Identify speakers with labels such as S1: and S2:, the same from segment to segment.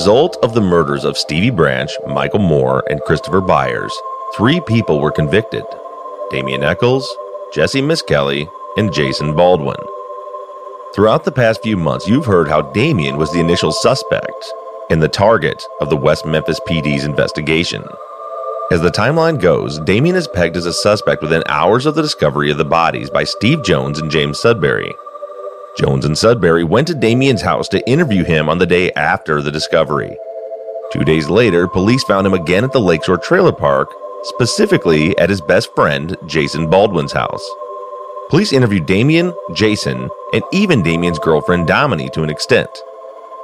S1: Result of the murders of Stevie Branch, Michael Moore, and Christopher Byers, three people were convicted Damien Echols, Jesse Misskelley, and Jason Baldwin. Throughout the past few months, you've heard how Damien was the initial suspect and the target of the West Memphis PD's investigation. As the timeline goes, Damien is pegged as a suspect within hours of the discovery of the bodies by Steve Jones and James Sudbury. Jones and Sudbury went to Damien's house to interview him on the day after the discovery. Two days later, police found him again at the Lakeshore Trailer Park, specifically at his best friend, Jason Baldwin's house. Police interviewed Damien, Jason, and even Damien's girlfriend, Domini, to an extent.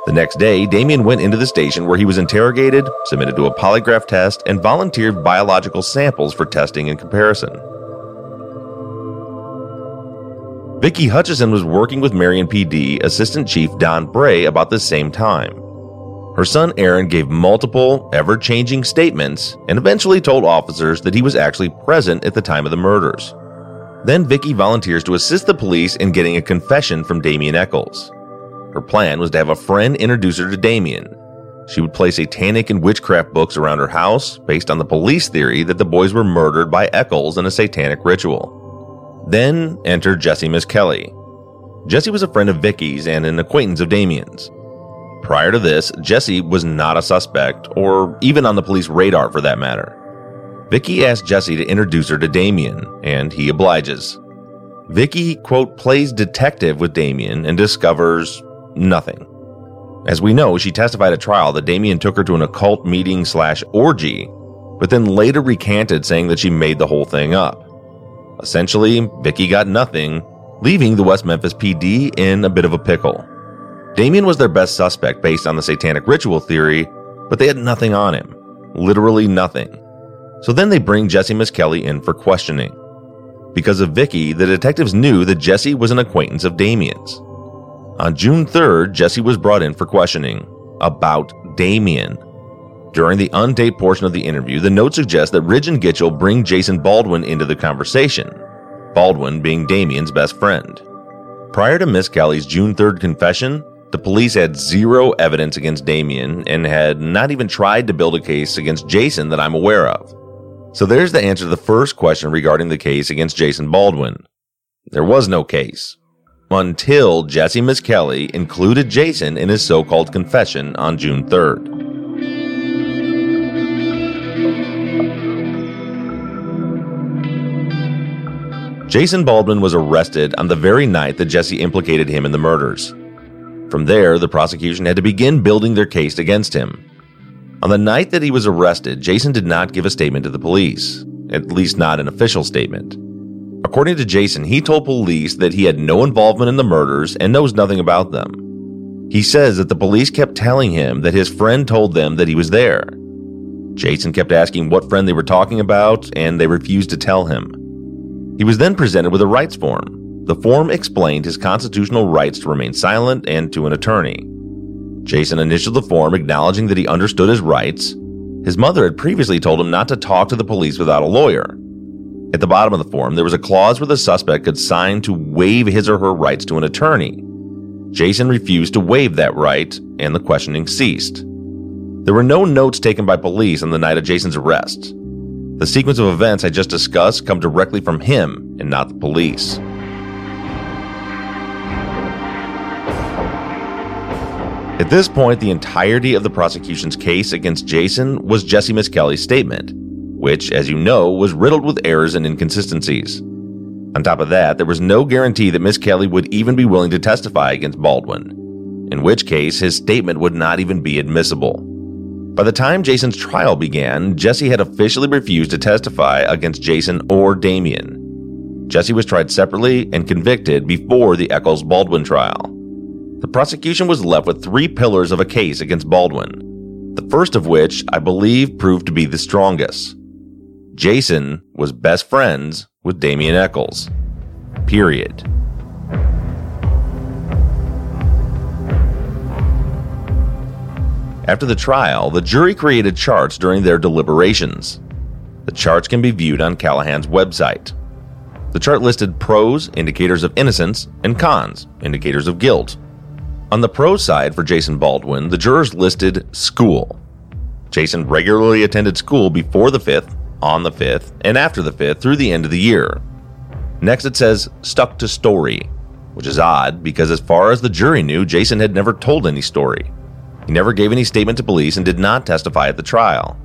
S1: The next day, Damien went into the station where he was interrogated, submitted to a polygraph test, and volunteered biological samples for testing and comparison. Vicki Hutcheson was working with Marion PD Assistant Chief Don Bray about the same time. Her son Aaron gave multiple, ever changing statements and eventually told officers that he was actually present at the time of the murders. Then Vicky volunteers to assist the police in getting a confession from Damien Echols. Her plan was to have a friend introduce her to Damien. She would place satanic and witchcraft books around her house based on the police theory that the boys were murdered by Echols in a satanic ritual. Then entered Jesse Misskelley. Jesse was a friend of Vicky's and an acquaintance of Damien's. Prior to this, Jesse was not a suspect, or even on the police radar for that matter. Vicky asked Jesse to introduce her to Damien, and he obliges. Vicky, quote, plays detective with Damien and discovers nothing. As we know, she testified at trial that Damien took her to an occult meeting slash orgy, but then later recanted saying that she made the whole thing up. Essentially, Vicky got nothing, leaving the West Memphis PD in a bit of a pickle. Damien was their best suspect based on the satanic ritual theory, but they had nothing on him. Literally nothing. So then they bring Jesse Misskelley in for questioning. Because of Vicky, the detectives knew that Jesse was an acquaintance of Damien's. On June 3rd, Jesse was brought in for questioning about Damien. During the untaped portion of the interview, the note suggests that Ridge and Gitchell bring Jason Baldwin into the conversation, Baldwin being Damien's best friend. Prior to Misskelley's June 3rd confession, the police had zero evidence against Damien and had not even tried to build a case against Jason that I'm aware of. So there's the answer to the first question regarding the case against Jason Baldwin. There was no case. Until Jesse Misskelley included Jason in his so called confession on June 3rd. Jason Baldwin was arrested on the very night that Jesse implicated him in the murders. From there, the prosecution had to begin building their case against him. On the night that he was arrested, Jason did not give a statement to the police, at least not an official statement. According to Jason, he told police that he had no involvement in the murders and knows nothing about them. He says that the police kept telling him that his friend told them that he was there. Jason kept asking what friend they were talking about, and they refused to tell him. He was then presented with a rights form. The form explained his constitutional rights to remain silent and to an attorney. Jason initialed the form acknowledging that he understood his rights. His mother had previously told him not to talk to the police without a lawyer. At the bottom of the form, there was a clause where the suspect could sign to waive his or her rights to an attorney. Jason refused to waive that right, and the questioning ceased. There were no notes taken by police on the night of Jason's arrest. The sequence of events I just discussed come directly from him and not the police. At this point, the entirety of the prosecution's case against Jason was Jesse Misskelley's statement, which, as you know, was riddled with errors and inconsistencies. On top of that, there was no guarantee that Misskelley would even be willing to testify against Baldwin, in which case his statement would not even be admissible. By the time Jason's trial began, Jesse had officially refused to testify against Jason or Damien. Jesse was tried separately and convicted before the Echols Baldwin trial. The prosecution was left with three pillars of a case against Baldwin, the first of which I believe proved to be the strongest. Jason was best friends with Damien Echols. Period. After the trial, the jury created charts during their deliberations. The charts can be viewed on Callahan's website. The chart listed pros, indicators of innocence, and cons, indicators of guilt. On the pro side for Jason Baldwin, the jurors listed school. Jason regularly attended school before the 5th, on the 5th, and after the 5th through the end of the year. Next, it says stuck to story, which is odd because, as far as the jury knew, Jason had never told any story. He never gave any statement to police and did not testify at the trial.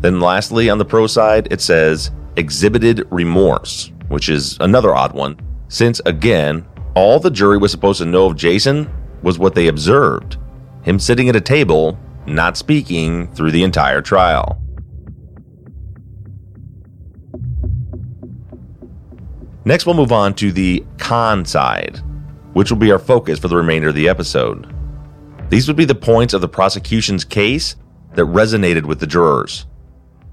S1: Then, lastly, on the pro side, it says exhibited remorse, which is another odd one, since, again, all the jury was supposed to know of Jason was what they observed him sitting at a table, not speaking through the entire trial. Next, we'll move on to the con side, which will be our focus for the remainder of the episode. These would be the points of the prosecution's case that resonated with the jurors.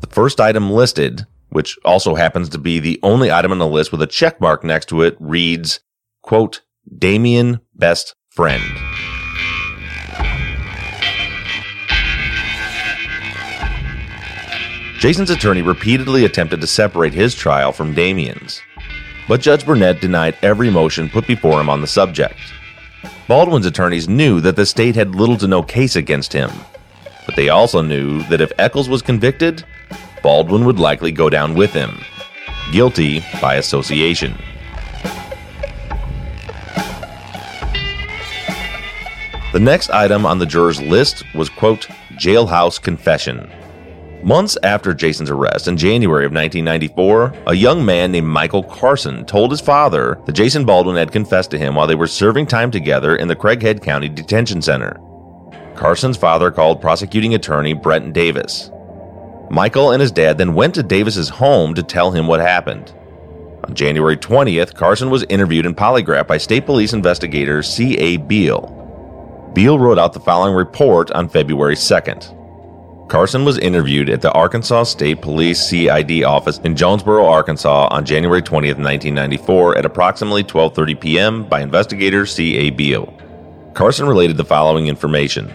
S1: The first item listed, which also happens to be the only item on the list with a check mark next to it, reads, quote, Damien best friend. Jason's attorney repeatedly attempted to separate his trial from Damien's, but Judge Burnett denied every motion put before him on the subject. Baldwin's attorneys knew that the state had little to no case against him, but they also knew that if Echols was convicted, Baldwin would likely go down with him, guilty by association. The next item on the jurors' list was, quote, jailhouse confession. Months after Jason's arrest in January of 1994, a young man named Michael Carson told his father that Jason Baldwin had confessed to him while they were serving time together in the Craighead County Detention Center. Carson's father called prosecuting attorney Brent Davis. Michael and his dad then went to Davis's home to tell him what happened. On January 20th, Carson was interviewed and polygraphed by state police investigator C.A. Beal. Beal wrote out the following report on February 2nd. Carson was interviewed at the Arkansas State Police CID office in Jonesboro, Arkansas on January 20th, 1994 at approximately 12:30 p.m. by investigator C.A. Beal. Carson related the following information.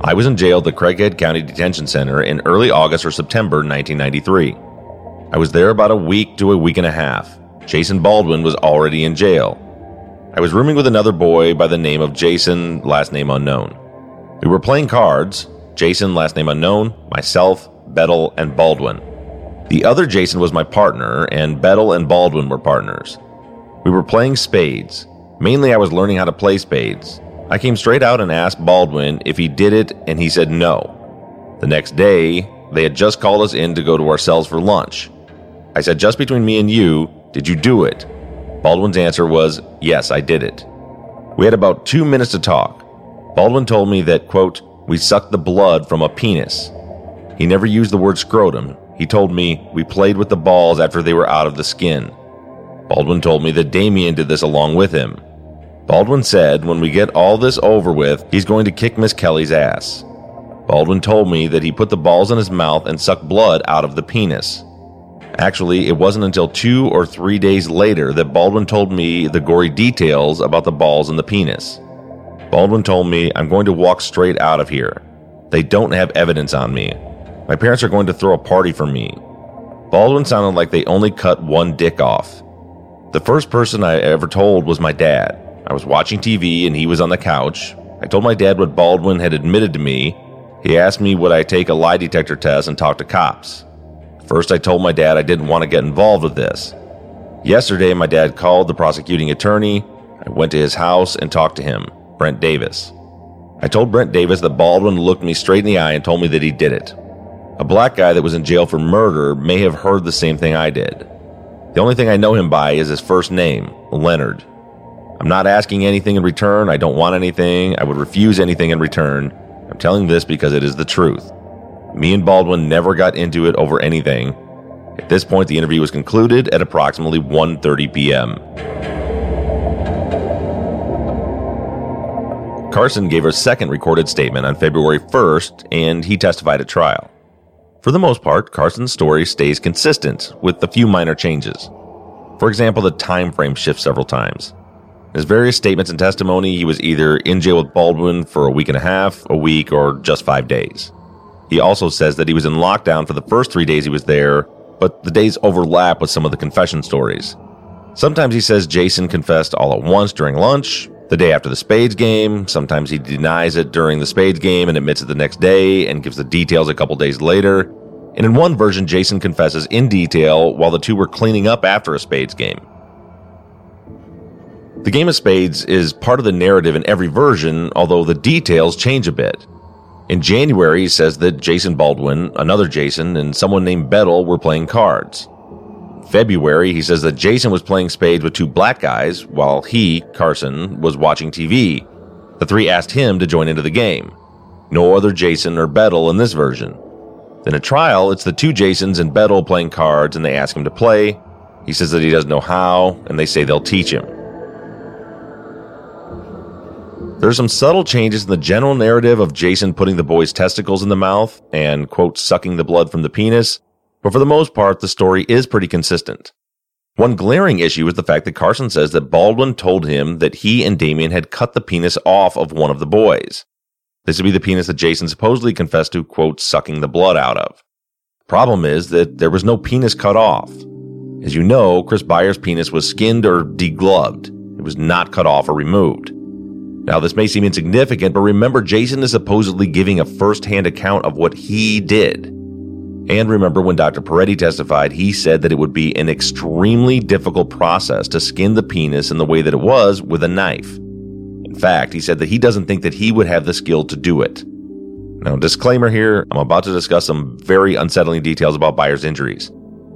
S1: I was in jail at the Craighead County Detention Center in early August or September 1993. I was there about a week to a week and a half. Jason Baldwin was already in jail. I was rooming with another boy by the name of Jason, last name unknown. We were playing cards, Jason, last name unknown, myself, Bettel, and Baldwin. The other Jason was my partner, and Bettel and Baldwin were partners. We were playing spades. Mainly, I was learning how to play spades. I came straight out and asked Baldwin if he did it, and he said no. The next day, they had just called us in to go to our cells for lunch. I said, Just between me and you, did you do it? Baldwin's answer was, Yes, I did it. We had about two minutes to talk. Baldwin told me that, quote, we sucked the blood from a penis. He never used the word scrotum. He told me we played with the balls after they were out of the skin. Baldwin told me that Damien did this along with him. Baldwin said when we get all this over with, he's going to kick Misskelley's ass. Baldwin told me that he put the balls in his mouth and sucked blood out of the penis. Actually, it wasn't until two or three days later that Baldwin told me the gory details about the balls and the penis. Baldwin told me, I'm going to walk straight out of here. They don't have evidence on me. My parents are going to throw a party for me. Baldwin sounded like they only cut one dick off. The first person I ever told was my dad. I was watching TV and he was on the couch. I told my dad what Baldwin had admitted to me. He asked me would I take a lie detector test and talk to cops First, I told my dad I didn't want to get involved with this. Yesterday, my dad called the prosecuting attorney. I went to his house and talked to him, Brent Davis. I told Brent Davis that Baldwin looked me straight in the eye and told me that he did it. A black guy that was in jail for murder may have heard the same thing I did. The only thing I know him by is his first name, Leonard. I'm not asking anything in return. I don't want anything. I would refuse anything in return. I'm telling this because it is the truth. Me and Baldwin never got into it over anything. At this point, the interview was concluded at approximately 1:30 p.m. Carson gave a second recorded statement on February 1st, and he testified at trial. For the most part, Carson's story stays consistent, with a few minor changes. For example, the time frame shifts several times. In his various statements and testimony, he was either in jail with Baldwin for a week and a half, a week, or just five days. He also says that he was in lockdown for the first three days he was there, but the days overlap with some of the confession stories. Sometimes he says Jason confessed all at once during lunch, the day after the Spades game. Sometimes he denies it during the Spades game and admits it the next day and gives the details a couple days later. And in one version, Jason confesses in detail while the two were cleaning up after a Spades game. The game of Spades is part of the narrative in every version, although the details change a bit. In January, he says that Jason Baldwin, another Jason, and someone named Bettel were playing cards. February, he says that Jason was playing spades with two black guys while he, Carson, was watching TV. The three asked him to join into the game. No other Jason or Bettel in this version. Then a trial, it's the two Jasons and Bettel playing cards and they ask him to play. He says that he doesn't know how, and they say they'll teach him. There are some subtle changes in the general narrative of Jason putting the boy's testicles in the mouth and, quote, sucking the blood from the penis, but for the most part, the story is pretty consistent. One glaring issue is the fact that Carson says that Baldwin told him that he and Damien had cut the penis off of one of the boys. This would be the penis that Jason supposedly confessed to, quote, sucking the blood out of. The problem is that there was no penis cut off. As you know, Chris Byers' penis was skinned or degloved. It was not cut off or removed. Now, this may seem insignificant, but remember, Jason is supposedly giving a first hand account of what he did. And remember, when Dr. Peretti testified, he said that it would be an extremely difficult process to skin the penis in the way that it was with a knife. In fact, he said that he doesn't think that he would have the skill to do it. Now, disclaimer here I'm about to discuss some very unsettling details about Byers' injuries.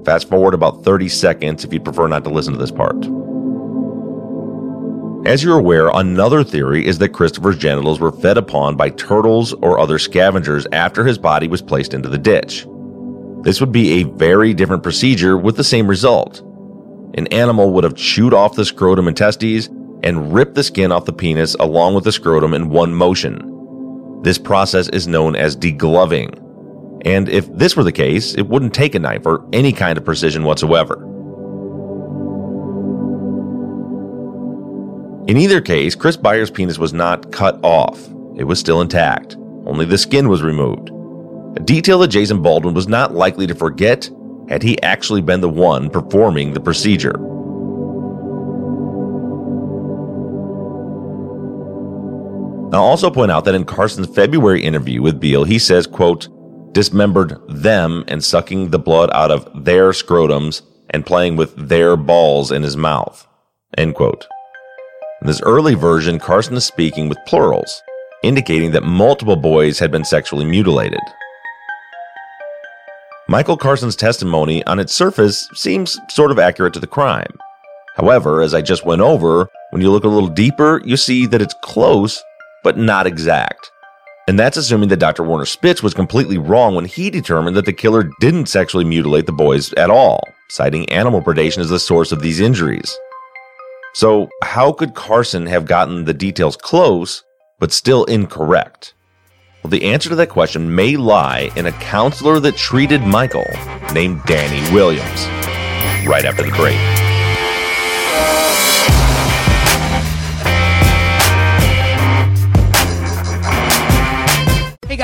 S1: Fast forward about 30 seconds if you'd prefer not to listen to this part. As you're aware, another theory is that Christopher's genitals were fed upon by turtles or other scavengers after his body was placed into the ditch. This would be a very different procedure with the same result. An animal would have chewed off the scrotum and testes and ripped the skin off the penis along with the scrotum in one motion. This process is known as degloving. And if this were the case, it wouldn't take a knife or any kind of precision whatsoever. In either case, Chris Byers' penis was not cut off. It was still intact. Only the skin was removed. A detail that Jason Baldwin was not likely to forget had he actually been the one performing the procedure. I'll also point out that in Carson's February interview with Beal, he says, quote, dismembered them and sucking the blood out of their scrotums and playing with their balls in his mouth, end quote. In this early version, Carson is speaking with plurals, indicating that multiple boys had been sexually mutilated. Michael Carson's testimony on its surface seems sort of accurate to the crime. However, as I just went over, when you look a little deeper, you see that it's close, but not exact. And that's assuming that Dr. Warner Spitz was completely wrong when he determined that the killer didn't sexually mutilate the boys at all, citing animal predation as the source of these injuries. So, how could Carson have gotten the details close, but still incorrect? Well, the answer to that question may lie in a counselor that treated Michael named Danny Williams. Right after the break.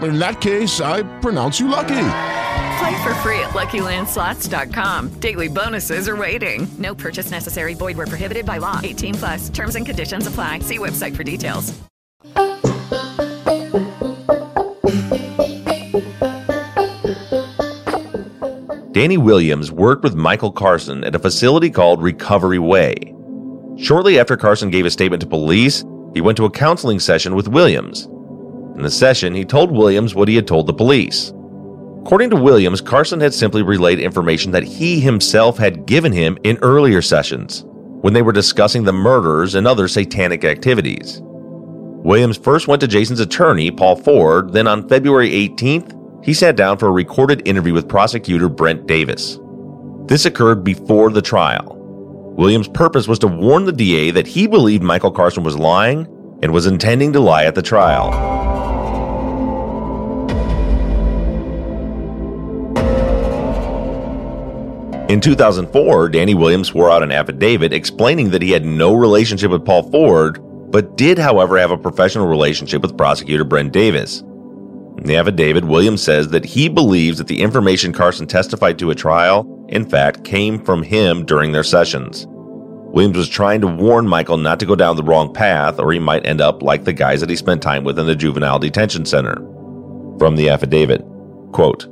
S2: in that case, I pronounce you lucky.
S3: Play for free at LuckyLandSlots.com. Daily bonuses are waiting. No purchase necessary. Void were prohibited by law. 18 plus. Terms and conditions apply. See website for details.
S1: Danny Williams worked with Michael Carson at a facility called Recovery Way. Shortly after Carson gave a statement to police, he went to a counseling session with Williams. In the session, he told Williams what he had told the police. According to Williams, Carson had simply relayed information that he himself had given him in earlier sessions, when they were discussing the murders and other satanic activities. Williams first went to Jason's attorney, Paul Ford, then on February 18th, he sat down for a recorded interview with prosecutor Brent Davis. This occurred before the trial. Williams' purpose was to warn the DA that he believed Michael Carson was lying and was intending to lie at the trial. In 2004, Danny Williams swore out an affidavit explaining that he had no relationship with Paul Ford, but did, however, have a professional relationship with prosecutor Brent Davis. In the affidavit, Williams says that he believes that the information Carson testified to at trial, in fact, came from him during their sessions. Williams was trying to warn Michael not to go down the wrong path, or he might end up like the guys that he spent time with in the juvenile detention center. From the affidavit, quote,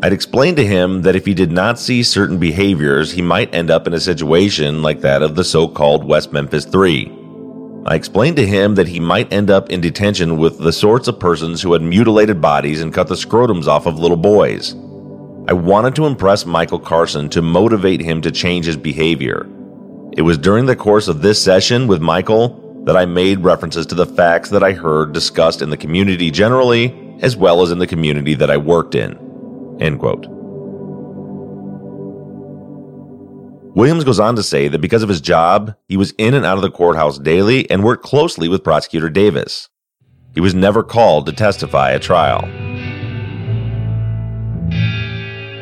S1: I'd explained to him that if he did not see certain behaviors, he might end up in a situation like that of the so called West Memphis Three. I explained to him that he might end up in detention with the sorts of persons who had mutilated bodies and cut the scrotums off of little boys. I wanted to impress Michael Carson to motivate him to change his behavior. It was during the course of this session with Michael that I made references to the facts that I heard discussed in the community generally, as well as in the community that I worked in. End quote. Williams goes on to say that because of his job, he was in and out of the courthouse daily and worked closely with prosecutor Davis. He was never called to testify at trial.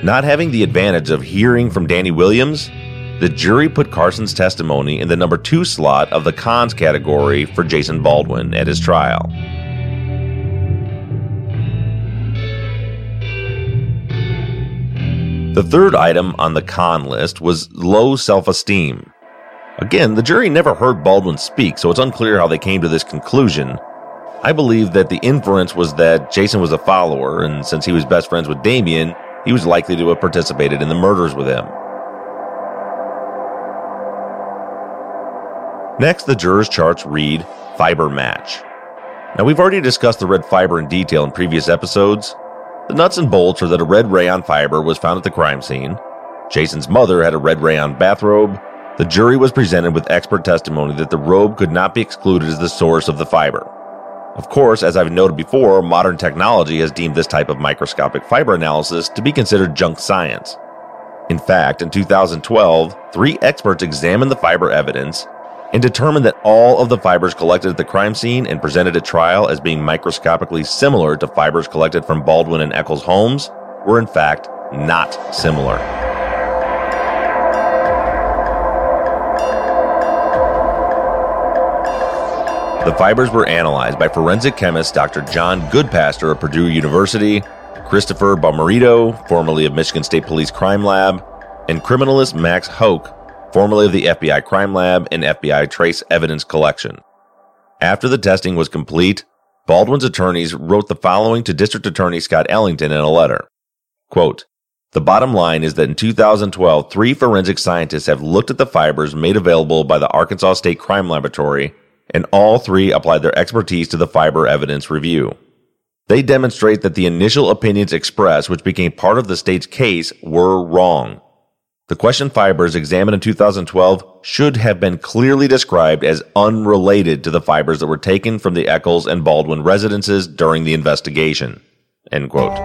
S1: Not having the advantage of hearing from Danny Williams, the jury put Carson's testimony in the number two slot of the cons category for Jason Baldwin at his trial. The third item on the con list was low self esteem. Again, the jury never heard Baldwin speak, so it's unclear how they came to this conclusion. I believe that the inference was that Jason was a follower, and since he was best friends with Damien, he was likely to have participated in the murders with him. Next, the jurors' charts read fiber match. Now, we've already discussed the red fiber in detail in previous episodes, the nuts and bolts are that a red rayon fiber was found at the crime scene. Jason's mother had a red rayon bathrobe. The jury was presented with expert testimony that the robe could not be excluded as the source of the fiber. Of course, as I've noted before, modern technology has deemed this type of microscopic fiber analysis to be considered junk science. In fact, in 2012, three experts examined the fiber evidence and determined that all of the fibers collected at the crime scene and presented at trial as being microscopically similar to fibers collected from Baldwin and Echols' homes were in fact not similar. The fibers were analyzed by forensic chemist Dr. John Goodpaster of Purdue University, Christopher Bomarito, formerly of Michigan State Police Crime Lab, and criminalist Max Houck formerly of the FBI Crime Lab and FBI Trace Evidence Collection. After the testing was complete, Baldwin's attorneys wrote the following to District Attorney Scott Ellington in a letter. Quote, the bottom line is that in 2012, three forensic scientists have looked at the fibers made available by the Arkansas State Crime Laboratory and all three applied their expertise to the fiber evidence review. They demonstrate that the initial opinions expressed, which became part of the state's case, were wrong. The question fibers examined in 2012 should have been clearly described as unrelated to the fibers that were taken from the Echols and Baldwin residences during the investigation. End quote.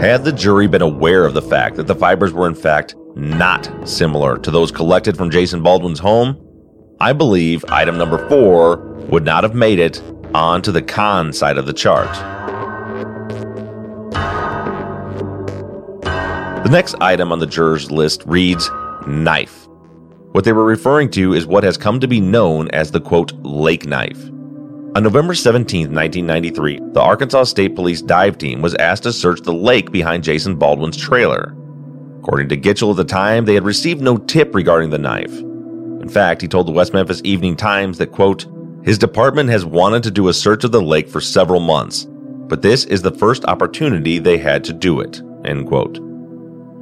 S1: Had the jury been aware of the fact that the fibers were in fact not similar to those collected from Jason Baldwin's home, I believe item number four would not have made it onto the con side of the chart. The next item on the jurors list reads knife. What they were referring to is what has come to be known as the quote lake knife. On November 17, 1993, the Arkansas State Police dive team was asked to search the lake behind Jason Baldwin's trailer. According to Gitchell at the time, they had received no tip regarding the knife. In fact, he told the West Memphis Evening Times that, quote, his department has wanted to do a search of the lake for several months, but this is the first opportunity they had to do it, end quote.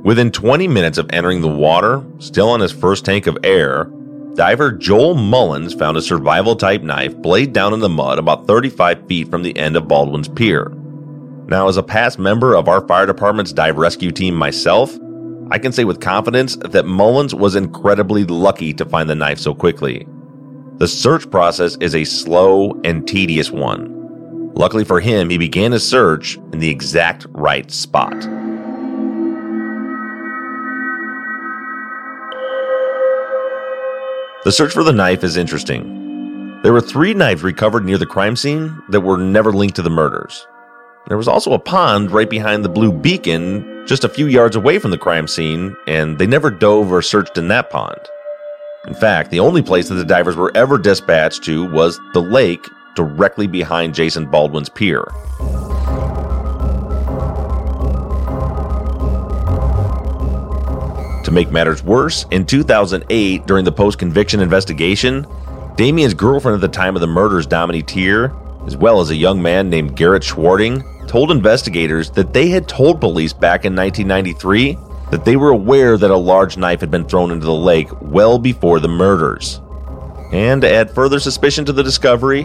S1: Within 20 minutes of entering the water, still on his first tank of air, diver Joel Mullins found a survival type knife blade down in the mud about 35 feet from the end of Baldwin's Pier. Now, as a past member of our fire department's dive rescue team myself, I can say with confidence that Mullins was incredibly lucky to find the knife so quickly. The search process is a slow and tedious one. Luckily for him, he began his search in the exact right spot. The search for the knife is interesting. There were three knives recovered near the crime scene that were never linked to the murders. There was also a pond right behind the Blue Beacon, just a few yards away from the crime scene, and they never dove or searched in that pond. In fact, the only place that the divers were ever dispatched to was the lake directly behind Jason Baldwin's pier. To make matters worse, in 2008, during the post conviction investigation, Damien's girlfriend at the time of the murders, Dominique Teer, as well as a young man named Garrett Schwarting, told investigators that they had told police back in 1993 that they were aware that a large knife had been thrown into the lake well before the murders. And to add further suspicion to the discovery,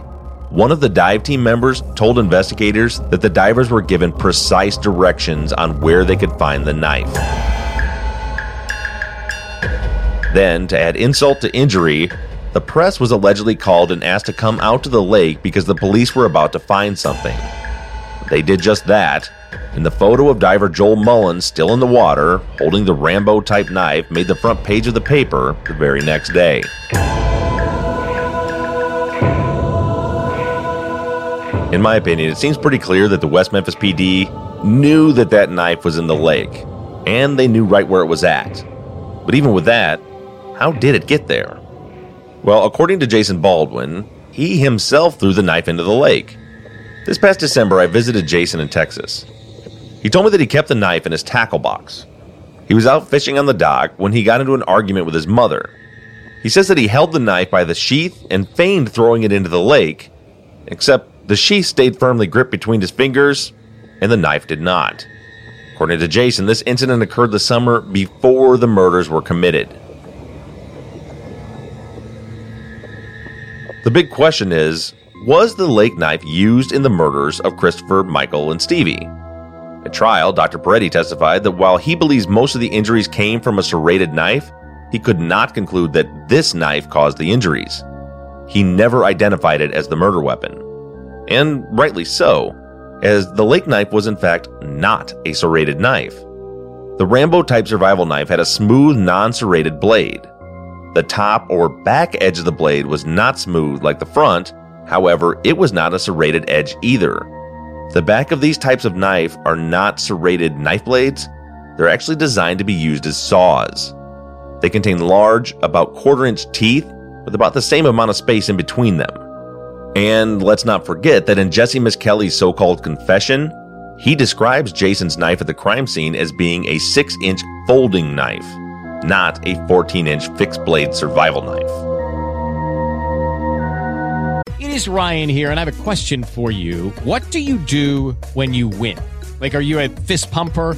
S1: one of the dive team members told investigators that the divers were given precise directions on where they could find the knife. Then, to add insult to injury, the press was allegedly called and asked to come out to the lake because the police were about to find something. They did just that, and the photo of diver Joel Mullins still in the water, holding the Rambo type knife, made the front page of the paper the very next day. In my opinion, it seems pretty clear that the West Memphis PD knew that that knife was in the lake, and they knew right where it was at. But even with that, how did it get there? Well, according to Jason Baldwin, he himself threw the knife into the lake. This past December, I visited Jason in Texas. He told me that he kept the knife in his tackle box. He was out fishing on the dock when he got into an argument with his mother. He says that he held the knife by the sheath and feigned throwing it into the lake, except the sheath stayed firmly gripped between his fingers and the knife did not. According to Jason, this incident occurred the summer before the murders were committed. The big question is was the lake knife used in the murders of Christopher, Michael, and Stevie? At trial, Dr. Peretti testified that while he believes most of the injuries came from a serrated knife, he could not conclude that this knife caused the injuries. He never identified it as the murder weapon. And rightly so, as the lake knife was in fact not a serrated knife. The Rambo type survival knife had a smooth, non serrated blade. The top or back edge of the blade was not smooth like the front, However, it was not a serrated edge either. The back of these types of knife are not serrated knife blades, they're actually designed to be used as saws. They contain large, about quarter inch teeth with about the same amount of space in between them. And let's not forget that in Jesse Misskelley's so called confession, he describes Jason's knife at the crime scene as being a 6 inch folding knife, not a 14 inch fixed blade survival knife.
S4: It is Ryan here, and I have a question for you. What do you do when you win? Like, are you a fist pumper?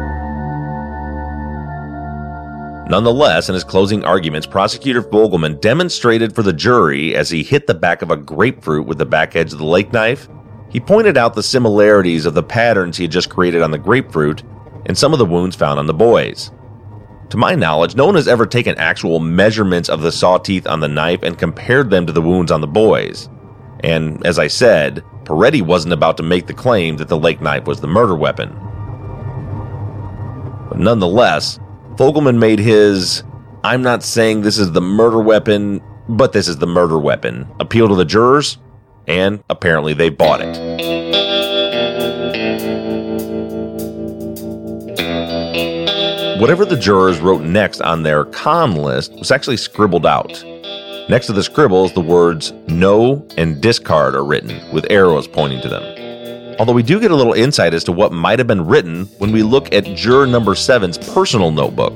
S1: Nonetheless, in his closing arguments, prosecutor Fogleman demonstrated for the jury as he hit the back of a grapefruit with the back edge of the lake knife. He pointed out the similarities of the patterns he had just created on the grapefruit and some of the wounds found on the boys. To my knowledge, no one has ever taken actual measurements of the saw teeth on the knife and compared them to the wounds on the boys. And as I said, Peretti wasn't about to make the claim that the lake knife was the murder weapon. But nonetheless, Fogleman made his I'm not saying this is the murder weapon, but this is the murder weapon appeal to the jurors, and apparently they bought it. Whatever the jurors wrote next on their con list was actually scribbled out. Next to the scribbles, the words no and discard are written, with arrows pointing to them. Although we do get a little insight as to what might have been written when we look at juror number seven's personal notebook.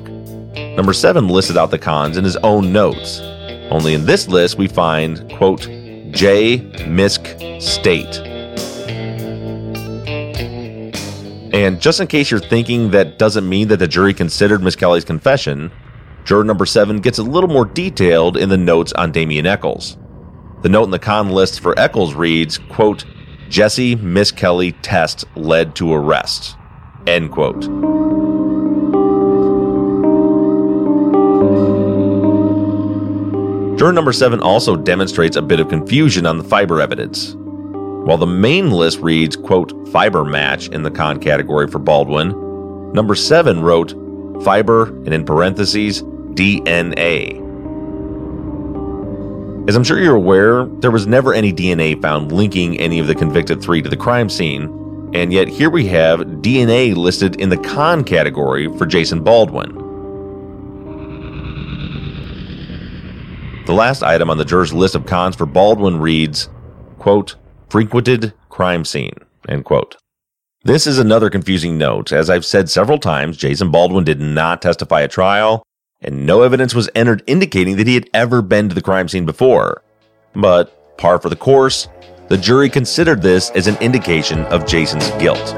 S1: Number seven listed out the cons in his own notes. Only in this list we find, quote, J. Misk State. And just in case you're thinking that doesn't mean that the jury considered Misskelley's confession, juror number seven gets a little more detailed in the notes on Damien Echols. The note in the con list for Echols reads, quote, Jesse Misskelley test led to arrest. End quote. Juror number seven also demonstrates a bit of confusion on the fiber evidence. While the main list reads, quote, fiber match in the con category for Baldwin, number seven wrote fiber and in parentheses, DNA. As I'm sure you're aware, there was never any DNA found linking any of the convicted three to the crime scene, and yet here we have DNA listed in the con category for Jason Baldwin. The last item on the jurors' list of cons for Baldwin reads, quote, frequented crime scene, end quote. This is another confusing note. As I've said several times, Jason Baldwin did not testify at trial, and no evidence was entered indicating that he had ever been to the crime scene before. But, par for the course, the jury considered this as an indication of Jason's guilt.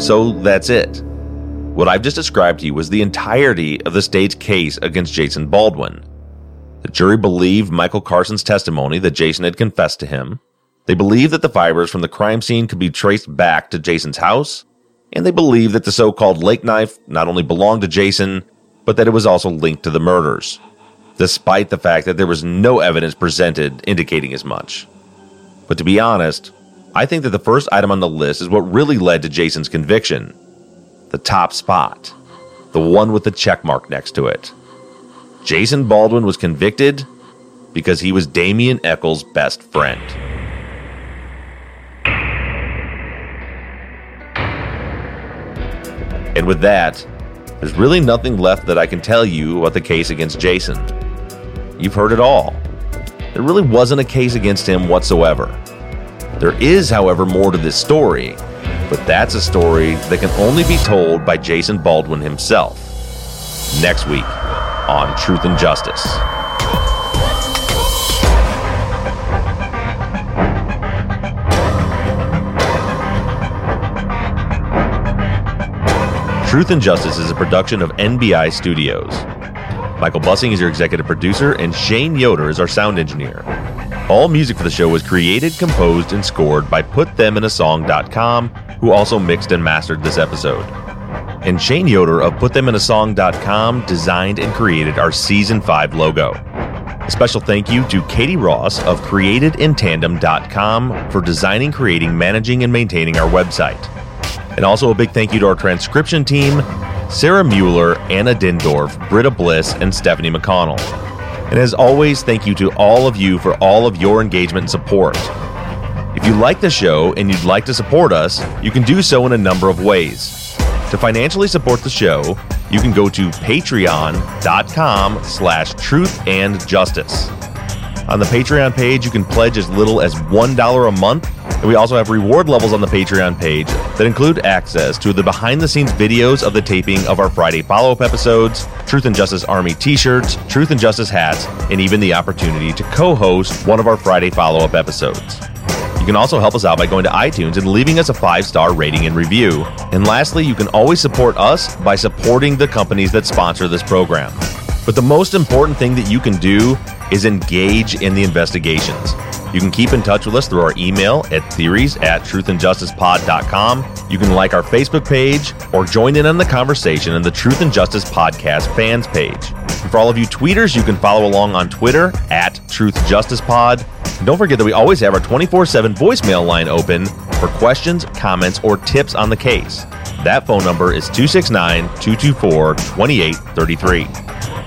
S1: So that's it. What I've just described to you was the entirety of the state's case against Jason Baldwin. The jury believed Michael Carson's testimony that Jason had confessed to him. They believed that the fibers from the crime scene could be traced back to Jason's house. And they believed that the so called lake knife not only belonged to Jason, but that it was also linked to the murders, despite the fact that there was no evidence presented indicating as much. But to be honest, I think that the first item on the list is what really led to Jason's conviction the top spot, the one with the check mark next to it. Jason Baldwin was convicted because he was Damien Echols' best friend. And with that, there's really nothing left that I can tell you about the case against Jason. You've heard it all. There really wasn't a case against him whatsoever. There is, however, more to this story, but that's a story that can only be told by Jason Baldwin himself. Next week on Truth and Justice. Truth and Justice is a production of NBI Studios. Michael Bussing is your executive producer, and Shane Yoder is our sound engineer. All music for the show was created, composed, and scored by PutThemInASong.com, who also mixed and mastered this episode. And Shane Yoder of PutThemInASong.com designed and created our Season 5 logo. A special thank you to Katie Ross of CreatedInTandem.com for designing, creating, managing, and maintaining our website. And also a big thank you to our transcription team Sarah Mueller, Anna Dindorf, Britta Bliss, and Stephanie McConnell. And as always, thank you to all of you for all of your engagement and support. If you like the show and you'd like to support us, you can do so in a number of ways. To financially support the show, you can go to patreon.com slash truth and justice. On the Patreon page, you can pledge as little as $1 a month. And we also have reward levels on the Patreon page that include access to the behind the scenes videos of the taping of our Friday follow up episodes, Truth and Justice Army t shirts, Truth and Justice hats, and even the opportunity to co host one of our Friday follow up episodes. You can also help us out by going to iTunes and leaving us a five star rating and review. And lastly, you can always support us by supporting the companies that sponsor this program. But the most important thing that you can do is engage in the investigations. You can keep in touch with us through our email at theories at truthandjusticepod.com. You can like our Facebook page or join in on the conversation in the Truth and Justice Podcast fans page. And for all of you tweeters, you can follow along on Twitter at Truth Justice Pod. And don't forget that we always have our 24 7 voicemail line open for questions, comments, or tips on the case. That phone number is 269 224 2833.